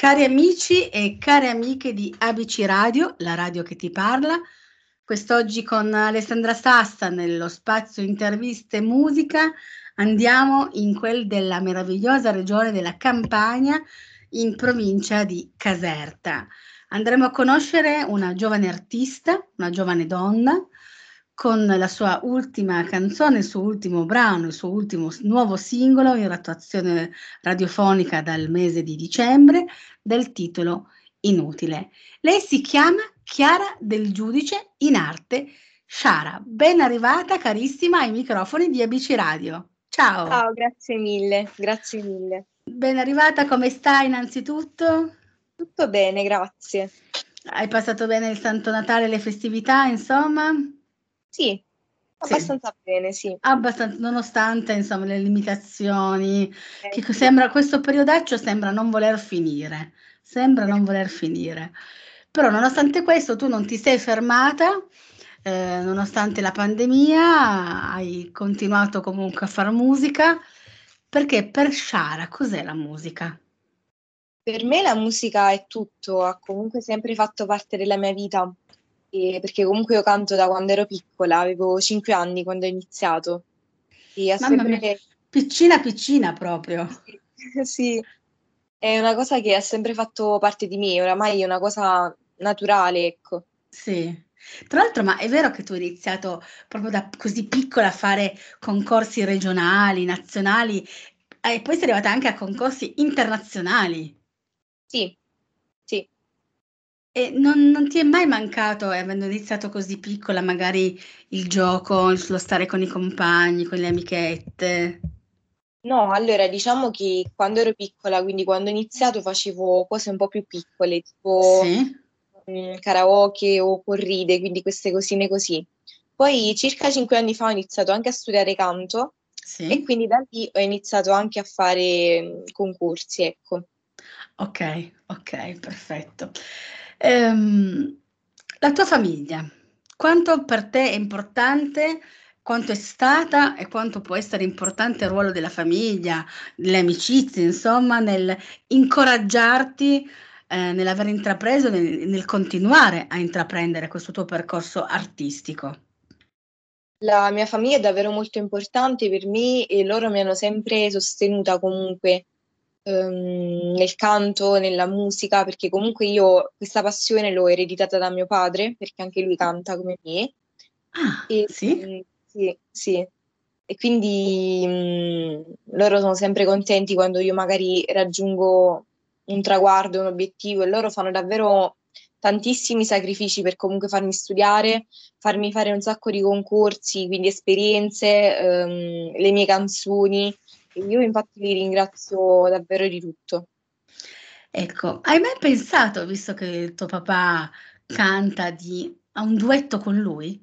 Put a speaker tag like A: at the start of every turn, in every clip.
A: Cari amici e care amiche di ABC Radio, la radio che ti parla, quest'oggi con Alessandra Sassa nello spazio interviste musica andiamo in quel della meravigliosa regione della Campania in provincia di Caserta. Andremo a conoscere una giovane artista, una giovane donna, con la sua ultima canzone, il suo ultimo brano, il suo ultimo nuovo singolo in attuazione radiofonica dal mese di dicembre, del titolo Inutile. Lei si chiama Chiara del Giudice in arte Sciara. Ben arrivata carissima ai microfoni di ABC Radio. Ciao.
B: Ciao, grazie mille, grazie mille.
A: Ben arrivata, come stai innanzitutto?
B: Tutto bene, grazie.
A: Hai passato bene il Santo Natale e le festività, insomma?
B: Sì, abbastanza sì. bene, sì.
A: Abbastanza, nonostante insomma le limitazioni, eh, che sembra, questo periodaccio sembra non voler finire, sembra non voler finire. Però nonostante questo tu non ti sei fermata, eh, nonostante la pandemia, hai continuato comunque a fare musica, perché per Shara cos'è la musica?
B: Per me la musica è tutto, ha comunque sempre fatto parte della mia vita e perché comunque io canto da quando ero piccola, avevo 5 anni quando ho iniziato.
A: E ha Mamma sempre... mia, piccina piccina proprio.
B: Sì, sì, è una cosa che ha sempre fatto parte di me, oramai è una cosa naturale, ecco.
A: Sì. Tra l'altro, ma è vero che tu hai iniziato proprio da così piccola a fare concorsi regionali, nazionali e poi sei arrivata anche a concorsi internazionali?
B: Sì.
A: E non, non, ti è mai mancato, eh, avendo iniziato così piccola, magari il gioco, lo stare con i compagni, con le amichette?
B: No, allora diciamo che quando ero piccola, quindi quando ho iniziato, facevo cose un po' più piccole, tipo sì. mh, mm, karaoke o corride, quindi queste cosine così. Poi circa cinque anni fa ho iniziato anche a studiare canto sì. e quindi da lì ho iniziato anche a fare mm, concorsi, ecco.
A: Ok, ok, perfetto. Ehm, la tua famiglia, quanto per te è importante, quanto è stata e quanto può essere importante il ruolo della famiglia, delle amicizie, insomma, nel incoraggiarti eh, nell'aver intrapreso, nel, nel continuare a intraprendere questo tuo percorso artistico?
B: La mia famiglia è davvero molto importante per me e loro mi hanno sempre sostenuta comunque ehm, nel canto, nella musica, perché comunque io questa passione l'ho ereditata da mio padre, perché anche lui canta come me.
A: Ah, e, sì? Mh, mm,
B: sì, sì. E quindi mh, mm, loro sono sempre contenti quando io magari raggiungo un traguardo, un obiettivo e loro fanno davvero tantissimi sacrifici per comunque farmi studiare, farmi fare un sacco di concorsi, quindi esperienze, ehm, le mie canzoni io infatti li ringrazio davvero di tutto.
A: Ecco, hai mai pensato, visto che il tuo papà canta, di a un duetto con lui?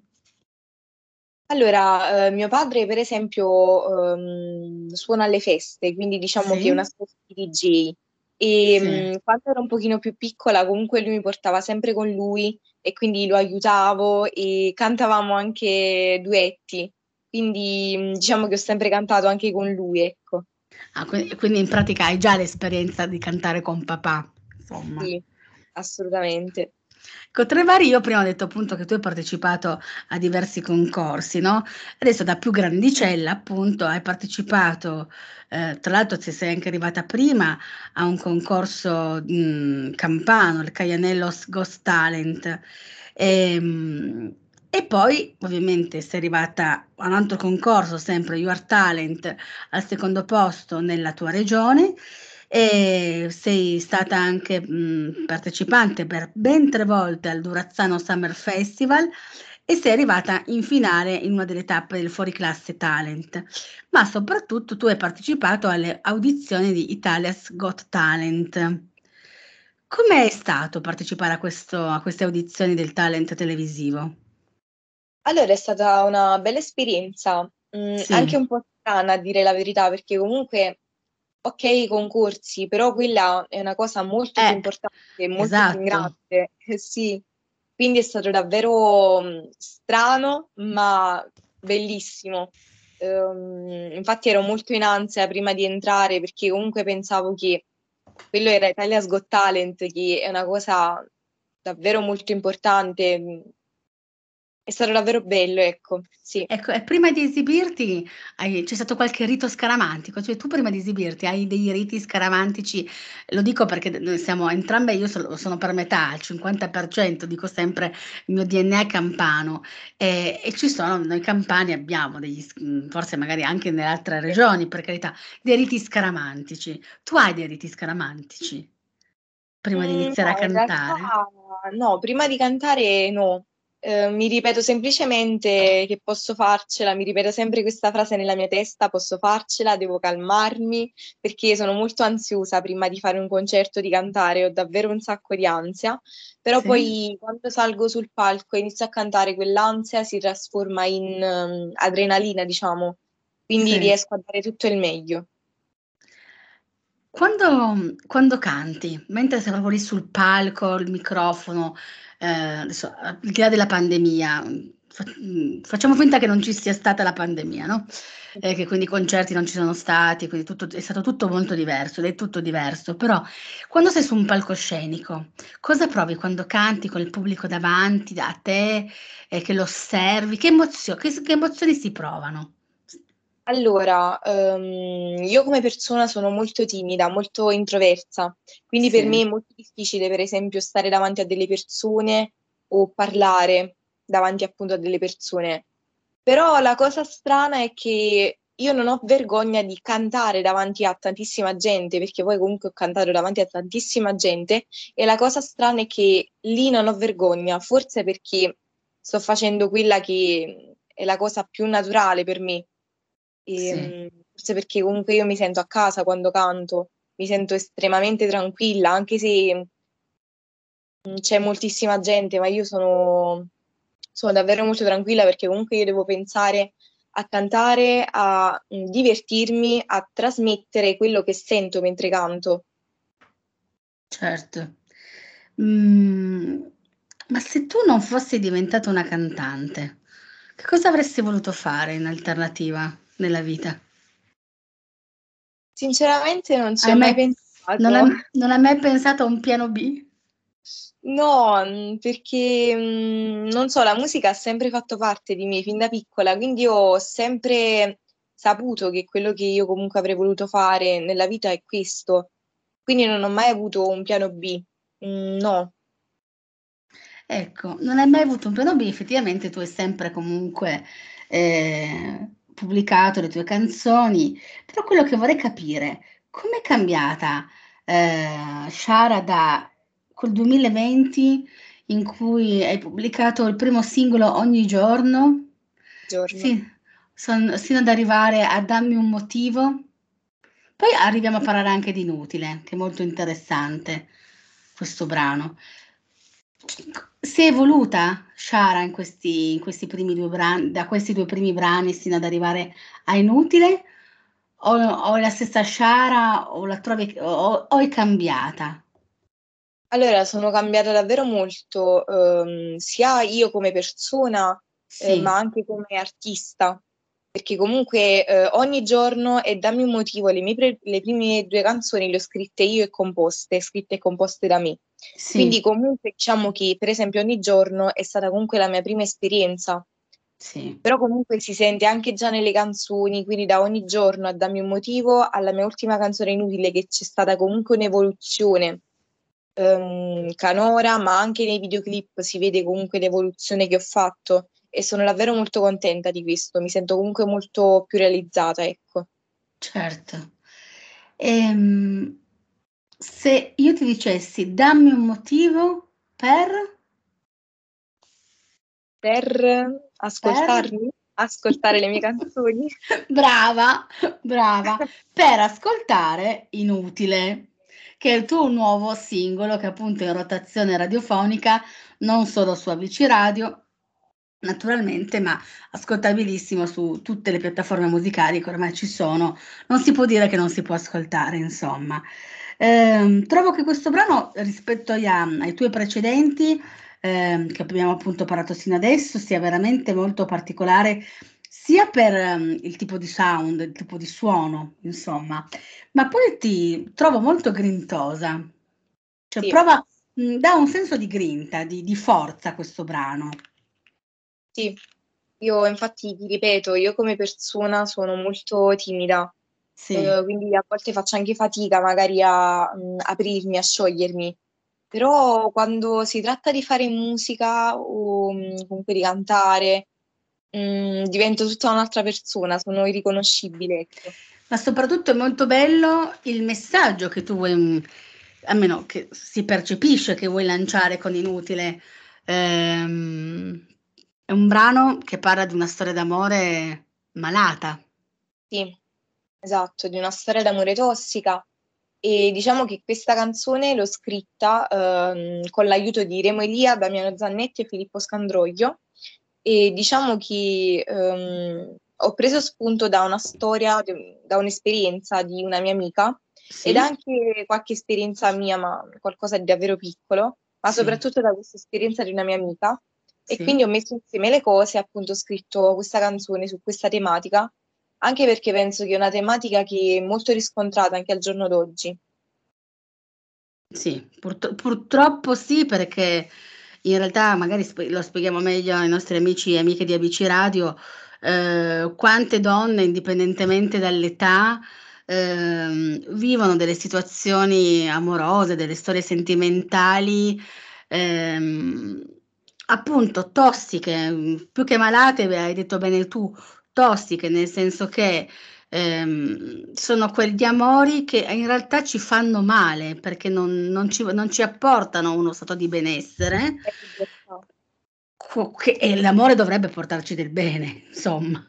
B: Allora, eh, mio padre per esempio ehm, suona alle feste, quindi diciamo sì. che è una specie di DJ. E sì. mh, quando ero un pochino più piccola, comunque lui mi portava sempre con lui e quindi lo aiutavo e cantavamo anche duetti. Quindi mm, diciamo che ho sempre cantato anche con lui, ecco.
A: Ah, quindi in pratica hai già l'esperienza di cantare con papà, insomma.
B: Sì, assolutamente.
A: Ecco, Trevari, io prima ho detto appunto che tu hai partecipato a diversi concorsi, no? Adesso da più grandicella appunto hai partecipato, eh, tra l'altro ti sei anche arrivata prima a un concorso mh, mm, campano, il Caianello Ghost Talent. E, ehm, mh, e poi ovviamente sei arrivata a un altro concorso, sempre You Are Talent, al secondo posto nella tua regione e sei stata anche mh, partecipante per ben tre volte al Durazzano Summer Festival e sei arrivata in finale in una delle tappe del Fuoriclasse Talent, ma soprattutto tu hai partecipato alle audizioni di Italia's Got Talent. Com'è stato partecipare a, questo, a queste audizioni del talent televisivo?
B: Allora è stata una bella esperienza, mhmm, Sì. anche un po' strana a dire la verità, perché comunque, okay i concorsi, però quella è una cosa molto più
A: Eh,
B: importante e molto più
A: esatto.
B: grande. Eh sì, quindi è stato davvero, mhmm, strano, ma bellissimo. Uhm, infatti ero molto in ansia prima di entrare, perché comunque pensavo che quello era Italia's Got Talent, che è una cosa davvero molto importante è stato davvero bello, ecco, sì.
A: Ecco, e prima di esibirti hai c'è stato qualche rito scaramantico? Cioè tu prima di esibirti hai dei riti scaramantici? Lo dico perché noi siamo entrambe io sono sono per metà, al 50%, dico sempre il mio DNA campano, ehm, e ci sono noi campani abbiamo degli forse magari anche nelle altre regioni, per carità, dei riti scaramantici. Tu hai dei riti scaramantici? Prima di
B: Mhmm,
A: iniziare a
B: no, in
A: cantare?
B: realtà no, prima di cantare no. Ehm, mi ripeto semplicemente che posso farcela, mi ripeto sempre questa frase nella mia testa: "Posso farcela, devo calmarmi", perché sono molto ansiosa prima di fare un concerto, di cantare, ho davvero un sacco di ansia, però
A: Sì.
B: poi quando salgo sul palco e inizio a cantare quell'ansia si trasforma in mhmm, adrenalina, diciamo, quindi
A: Sì.
B: riesco a dare tutto il meglio.
A: Quando quando canti, mentre sei proprio lì sul palco, il microfono, ehm, adesso al di là della pandemia, fa facciamo finta che non ci sia stata la pandemia, no, e che quindi i concerti non ci sono stati, quindi tutto è stato tutto molto diverso ed è tutto diverso, però quando sei su un palcoscenico, cosa provi quando canti con il pubblico davanti a te e che lo osservi? Che emozio che che emozioni si provano?
B: Allora, uhm, io come persona sono molto timida, molto introversa, quindi per me è molto difficile, per esempio, stare davanti a delle persone o parlare davanti appunto a delle persone. Però la cosa strana è che io non ho vergogna di cantare davanti a tantissima gente, perché poi comunque ho cantato davanti a tantissima gente e la cosa strana è che lì non ho vergogna, forse perché sto facendo quella che è la cosa più naturale per me.
A: Sì.
B: Ehm, forse perché comunque io mi sento a casa quando canto, mi sento estremamente tranquilla, anche se mhmm, c'è moltissima gente, ma io sono sono davvero molto tranquilla perché comunque io devo pensare a cantare, a, mhmm, divertirmi, a trasmettere quello che sento mentre canto.
A: Certo. Mhmm, ma se tu non fossi diventata una cantante, che cosa avresti voluto fare in alternativa nella vita?
B: Sinceramente non ci
A: Hai
B: ho
A: mai
B: mai
A: non
B: pensato.
A: hai non hai mai pensato a un piano B?
B: No, mhmm, perché, mhmm, non so, la musica ha sempre fatto parte di me fin da piccola, quindi ho sempre saputo che quello che io comunque avrei voluto fare nella vita è questo. Quindi non ho mai avuto un piano B. Mhmm, no.
A: Ecco, non hai mai avuto un piano B, effettivamente tu hai sempre comunque, ehm, pubblicato le tue canzoni, però quello che vorrei capire, com'è cambiata, ehm, Sciara da quel 2020 in cui hai pubblicato il primo singolo ogni giorno,
B: Giorno.
A: sì, son sino ad arrivare a Dammi un motivo? Poi arriviamo a parlare anche di Inutile, che è molto interessante questo brano. Si è evoluta Sciara in questi in questi primi 2 bran da questi 2 primi brani sino ad arrivare a Inutile o o la stessa Sciara o la trovi o o è cambiata?
B: Allora, sono cambiata davvero molto, uhm, sia io come persona, ehm, ma
A: Sì,
B: anche come artista, perché comunque, uhm, ogni giorno e Dammi un motivo, le mie pre le prime 2 canzoni le ho scritte io e composte, scritte e composte da me. Quindi
A: sì,
B: comunque diciamo che, per esempio, ogni giorno è stata comunque la mia prima esperienza,
A: sì,
B: però comunque si sente anche già nelle canzoni, quindi da ogni giorno a Dammi un motivo alla mia ultima canzone Inutile che c'è stata comunque un'evoluzione uhm, canora, ma anche nei videoclip si vede comunque l'evoluzione che ho fatto e sono davvero molto contenta di questo. Mi sento comunque molto più realizzata, ecco.
A: certo. Ehm, se io ti dicessi: "Dammi un motivo per"
B: Per
A: per
B: ascoltarmi? Ascoltare le mie canzoni?
A: Brava, brava, per ascoltare Inutile, che è il tuo nuovo singolo che appunto è in rotazione radiofonica, non solo su ABC Radio, naturalmente, ma ascoltabilissimo su tutte le piattaforme musicali che ormai ci sono. Non si può dire che non si può ascoltare, insomma. Ehm, trovo che questo brano rispetto agli a ai tuoi precedenti, ehm, che abbiamo appunto parlato sino adesso, sia veramente molto particolare sia per um, il tipo di sound, il tipo di suono, insomma, ma poi ti trovo molto grintosa. Cioè, sì. prova, mh, dà un senso di grinta, di, di forza questo brano.
B: Sì, io infatti ti ripeto, io come persona sono molto timida, sì. eh, quindi a volte faccio anche fatica magari a mh, aprirmi, a sciogliermi. Però quando si tratta di fare musica o mh, comunque di cantare, mh, divento tutta un'altra persona, sono irriconoscibile. Ecco.
A: Ma soprattutto è molto bello il messaggio che tu vuoi, almeno che si percepisce che vuoi lanciare con Inutile. Ehm, è un brano che parla di una storia d'amore malata.
B: Sì, esatto, di una storia d'amore tossica. E diciamo che questa canzone l'ho scritta ehm, con l'aiuto di Remo Elia, Damiano Zannetti e Filippo Scandroglio e diciamo che um, ho preso spunto da una storia, da un'esperienza di una mia amica sì. ed anche qualche esperienza mia, ma qualcosa di davvero piccolo, ma sì. soprattutto da questa esperienza di una mia amica. Sì. E quindi ho messo insieme le cose, appunto ho scritto questa canzone su questa tematica, anche perché penso che è una tematica che è molto riscontrata anche al giorno d'oggi.
A: Sì, purtro- purtroppo sì, perché in realtà magari lo spieghiamo meglio ai nostri amici e amiche di ABC Radio, eh, quante donne, indipendentemente dall'età, eh, vivono delle situazioni amorose, delle storie sentimentali, ehm, appunto tossiche, più che malate, hai detto bene tu, tossiche, nel senso che ehm, sono quegli amori che in realtà ci fanno male perché non, non, ci, non ci, apportano uno stato di benessere. Che, e l'amore dovrebbe portarci del bene, insomma,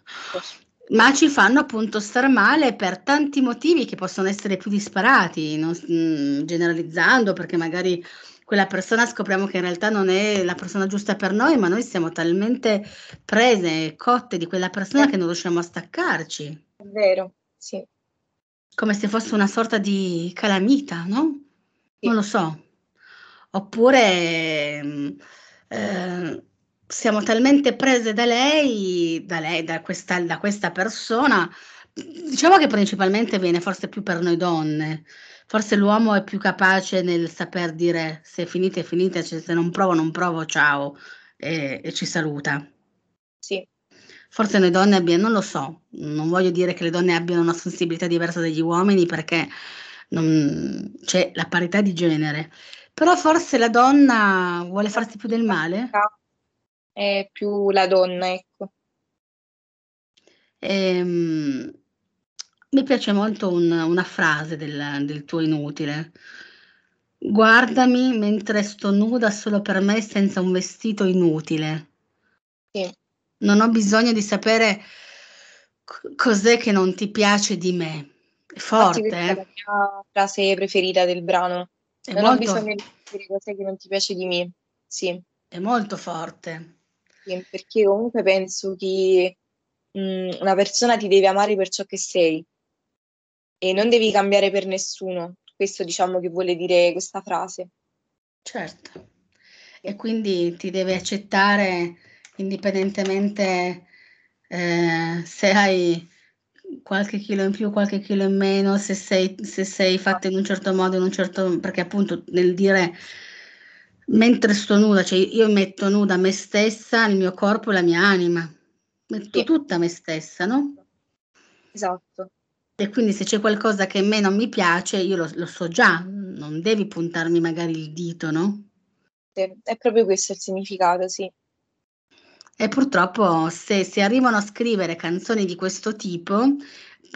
A: ma ci fanno appunto star male per tanti motivi che possono essere più disparati, non, mh, generalizzando, perché magari quella persona scopriamo che in realtà non è la persona giusta per noi, ma noi siamo talmente prese, cotte di quella persona che non riusciamo a staccarci.
B: È vero, sì.
A: Come se fosse una sorta di calamita, no? Sì. Non lo so. Oppure mm, eh, siamo talmente prese da lei, da lei, da questa, da questa persona, diciamo che principalmente viene forse più per noi donne. Forse l'uomo è più capace nel saper dire se è finita è finita, cioè, se non provo non provo, ciao, e, e ci saluta.
B: Sì.
A: Forse noi donne abbiamo, non lo so, non voglio dire che le donne abbiano una sensibilità diversa dagli uomini perché non, c'è la parità di genere, però forse la donna vuole farsi più del male.
B: È più la donna, ecco.
A: Ehm, mi piace molto un, una frase del, del tuo inutile. Guardami mentre sto nuda solo per me senza un vestito inutile.
B: Sì.
A: Non ho bisogno di sapere cos'è che non ti piace di me. È forte, eh? È
B: la mia frase preferita del brano. È non molto... ho bisogno di sapere cos'è che non ti piace di me. Sì.
A: È molto forte.
B: Sì, perché comunque penso che mh, mm, una persona ti deve amare per ciò che sei e non devi cambiare per nessuno. Questo diciamo che vuole dire questa frase.
A: Certo. E quindi ti deve accettare indipendentemente eh, se hai qualche chilo in più, qualche chilo in meno, se sei, se sei fatta in un certo modo, in un certo perché appunto nel dire mentre sto nuda, cioè io metto nuda me stessa, il mio corpo e la mia anima, metto sì. tutta me stessa, no?
B: Esatto.
A: E quindi se c'è qualcosa che a me non mi piace, io lo, lo so già, non devi puntarmi magari il dito, no?
B: È proprio questo il significato, sì.
A: E purtroppo se si arrivano a scrivere canzoni di questo tipo,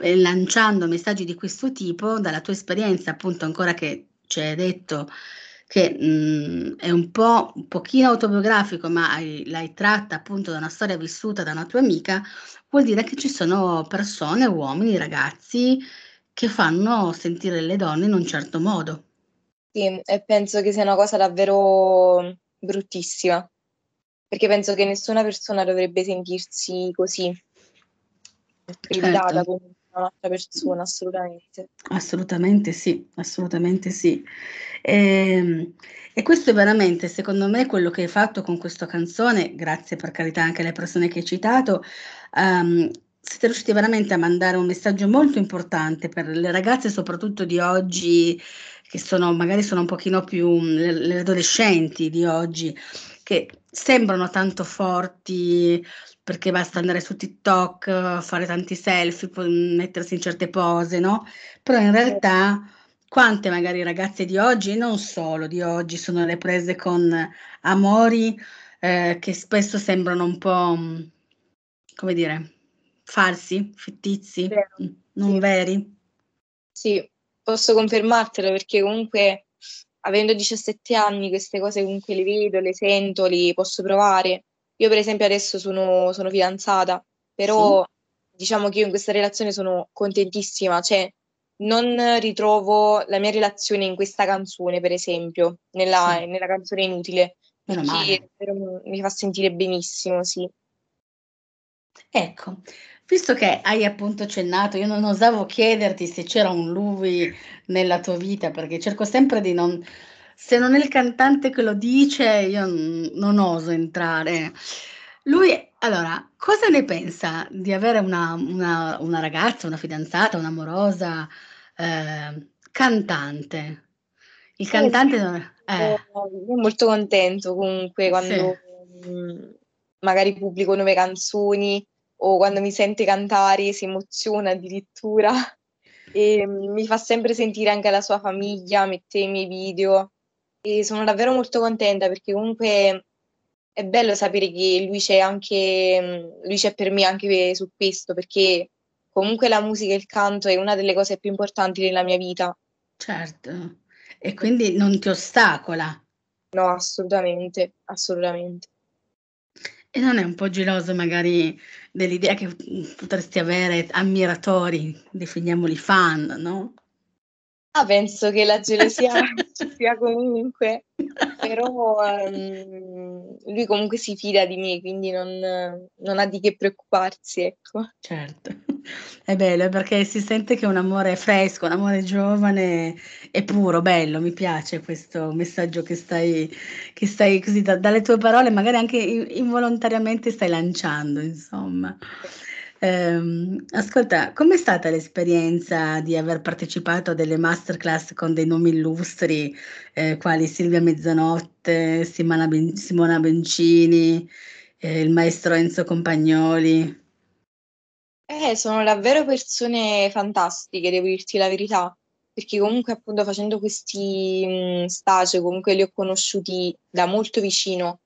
A: eh, lanciando messaggi di questo tipo, dalla tua esperienza, appunto, ancora che ci hai detto che mh, mm, è un po' un pochino autobiografico, ma hai, l'hai tratta appunto da una storia vissuta da una tua amica, vuol dire che ci sono persone, uomini, ragazzi che fanno sentire le donne in un certo modo.
B: Sì, e penso che sia una cosa davvero bruttissima perché penso che nessuna persona dovrebbe sentirsi così gridata
A: certo.
B: Un'altra persona, assolutamente.
A: Assolutamente sì, assolutamente sì. Ehm, e questo è veramente, secondo me, quello che hai fatto con questa canzone, grazie per carità anche alle persone che hai citato, um, siete riusciti veramente a mandare un messaggio molto importante per le ragazze, soprattutto di oggi, che sono magari sono un pochino più le, le adolescenti di oggi, che sembrano tanto forti perché basta andare su TikTok, fare tanti selfie, mettersi in certe pose, no? Però in realtà quante magari ragazze di oggi, e non solo di oggi, sono le prese con amori eh, che spesso sembrano un po', come dire, falsi, fittizi, Vero. non
B: sì.
A: veri.
B: Sì, posso confermartelo perché comunque avendo 17 anni queste cose comunque le vedo, le sento, le posso provare. Io per esempio adesso sono, sono fidanzata, però sì. diciamo che io in questa relazione sono contentissima, cioè non ritrovo la mia relazione in questa canzone, per esempio, nella, sì. nella canzone inutile, perché mi fa sentire benissimo, sì.
A: Ecco, visto che hai appunto accennato, io non osavo chiederti se c'era un lui nella tua vita, perché cerco sempre di non se non è il cantante che lo dice, io non oso entrare. Lui allora, cosa ne pensa di avere una una una ragazza, una fidanzata, un'amorosa, ehm, cantante? Il
B: Eh
A: cantante
B: sì,
A: eh.
B: è molto contento comunque quando,
A: Sì.
B: mhmm, magari pubblico nuove canzoni o quando mi sente cantare si emoziona addirittura e mi fa sempre sentire anche la sua famiglia, mette i miei video. E sono davvero molto contenta perché comunque è bello sapere che lui c'è anche lui c'è per me anche su questo, perché comunque la musica e il canto è una delle cose più importanti nella mia vita.
A: Certo. E quindi non ti ostacola?
B: No, assolutamente, assolutamente.
A: E non è un po' geloso magari dell'idea che, potresti avere ammiratori, definiamoli fan, no?
B: Ah, penso che la gelosia ci sia comunque, però, ehm, lui comunque si fida di me, quindi non non ha di che preoccuparsi, ecco.
A: Certo, è bello, perché si sente che è un amore fresco, un amore giovane e puro, bello, mi piace questo messaggio che stai che stai così da dalle tue parole magari anche involontariamente stai lanciando, insomma. Ehm, ascolta, com'è stata l'esperienza di aver partecipato a delle masterclass con dei nomi illustri, ehm, quali Silvia Mezzanotte, Simona Ben Simona Bencini, ehm, il maestro Enzo Compagnoli?
B: Eh, sono davvero persone fantastiche, devo dirti la verità, perché comunque appunto facendo questi, mhmm, stage comunque li ho conosciuti da molto vicino.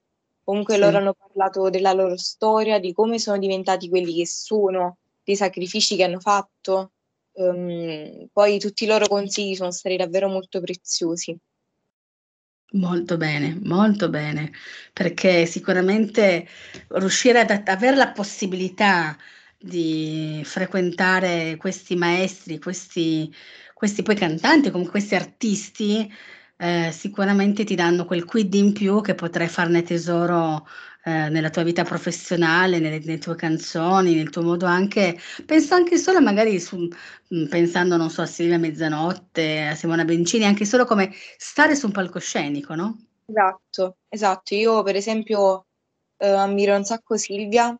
B: Comunque loro
A: Sì.
B: hanno parlato della loro storia, di come sono diventati quelli che sono, dei sacrifici che hanno fatto. Uhm, poi tutti i loro consigli sono stati davvero molto preziosi.
A: Molto bene, molto bene, perché sicuramente riuscire ad at aver la possibilità di frequentare questi maestri, questi questi poi cantanti, comunque questi artisti, ehm, sicuramente ti danno quel quid in più che potrai farne tesoro, ehm, nella tua vita professionale, nelle nelle tue canzoni, nel tuo modo anche penso anche solo magari su mhmm, pensando, non so, a Silvia Mezzanotte, a Simona Bencini, anche solo come stare su un palcoscenico, no?
B: Esatto, esatto. Io per esempio, uhm, ammiro un sacco Silvia.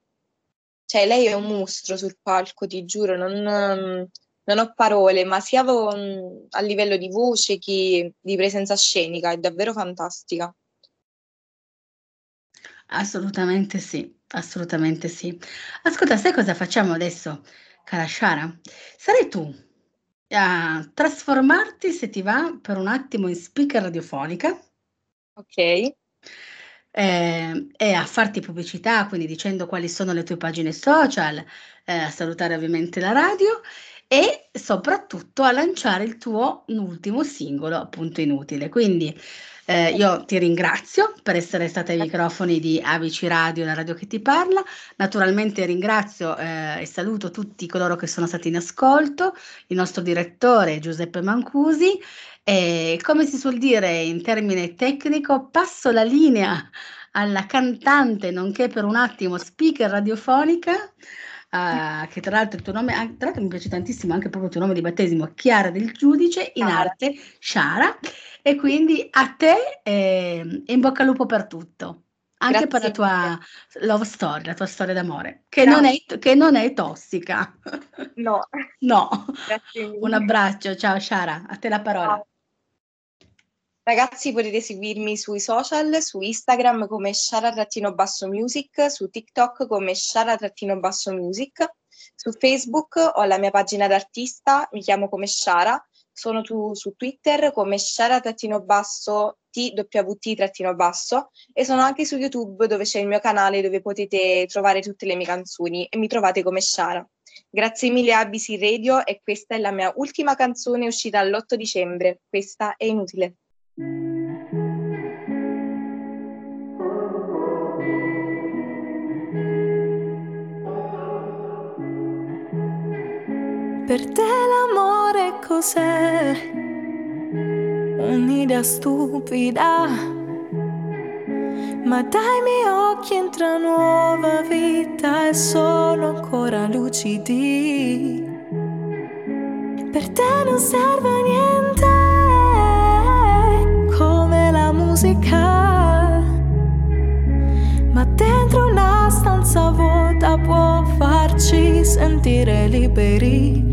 B: Cioè lei è un mostro sul palco, ti giuro, non non ho parole, ma sia mhmm, a livello di voce che di presenza scenica, è davvero fantastica.
A: Assolutamente sì, assolutamente sì. Ascolta, sai cosa facciamo adesso, cara Shara? Sarai tu a trasformarti, se ti va, per un attimo in speaker radiofonica
B: Okay.
A: ehm, e a farti pubblicità, quindi dicendo quali sono le tue pagine social, ehm, a salutare ovviamente la radio e soprattutto a lanciare il tuo ultimo singolo, appunto Inutile. Quindi, ehm, io ti ringrazio per essere stata ai microfoni di ABC Radio, la radio che ti parla. Naturalmente ringrazio, ehm, e saluto tutti coloro che sono stati in ascolto, il nostro direttore Giuseppe Mancusi e, come si suol dire in termine tecnico, passo la linea alla cantante, nonché per un attimo speaker radiofonica, uh, che tra l'altro il tuo nome, tra l'altro mi piace tantissimo anche proprio il tuo nome di battesimo, Chiara del Giudice, in Chiara. arte Sciara, e quindi a te eh, in bocca al lupo per tutto. Anche Grazie per la tua love story, la tua storia d'amore, che, non è, che non è tossica.
B: No.
A: no. Un abbraccio, ciao Sciara, a te la parola. Ciao.
B: Ragazzi, potete seguirmi sui social, su Instagram come Shara-Music, su TikTok come Shara-Music, su Facebook ho la mia pagina d'artista, mi chiamo come Shara, sono tu, su Twitter come Shara-Twt-basso e sono anche su YouTube dove c'è il mio canale dove potete trovare tutte le mie canzoni e mi trovate come Shara. Grazie mille a ABC Radio e questa è la mia ultima canzone uscita l'8 dicembre, questa è inutile.
C: Per te l'amore cos'è? Un'idea stupida, ma dai miei occhi entra nuova vita e sono ancora lucidi. Per te non serve niente musica, ma dentro una stanza vuota può farci sentire liberi.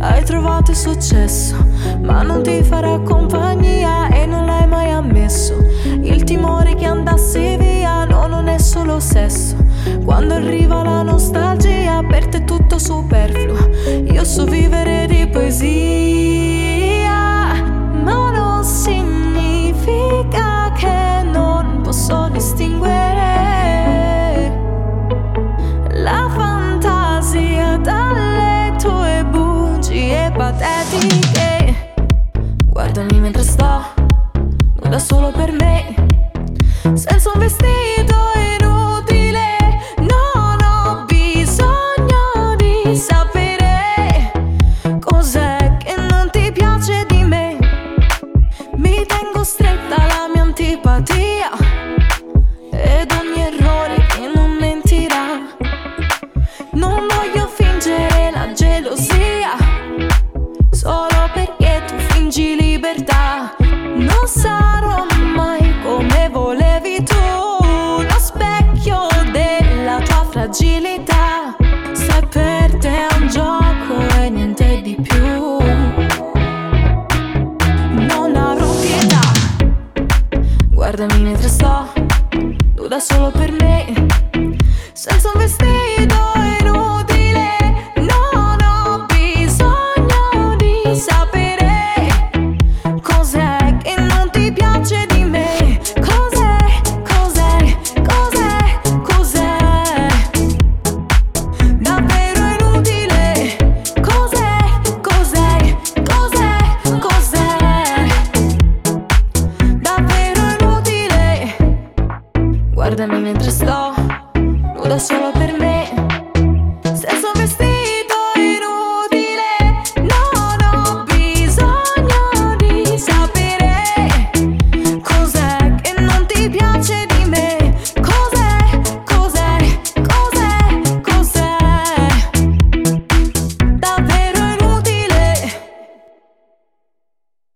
C: Hai trovato il successo, ma non ti farà compagnia e non l'hai mai ammesso. Il timore che andassi via, no, non è solo sesso. Quando arriva la nostalgia, per te è tutto superfluo. Io so vivere di poesia, bugie patetiche. Guardami mentre sto, nuda solo per me, senza un vestito inutile. Non ho bisogno di sapere cos'è che non ti piace di me. Mi tengo stretta alla mia antipatia. Solo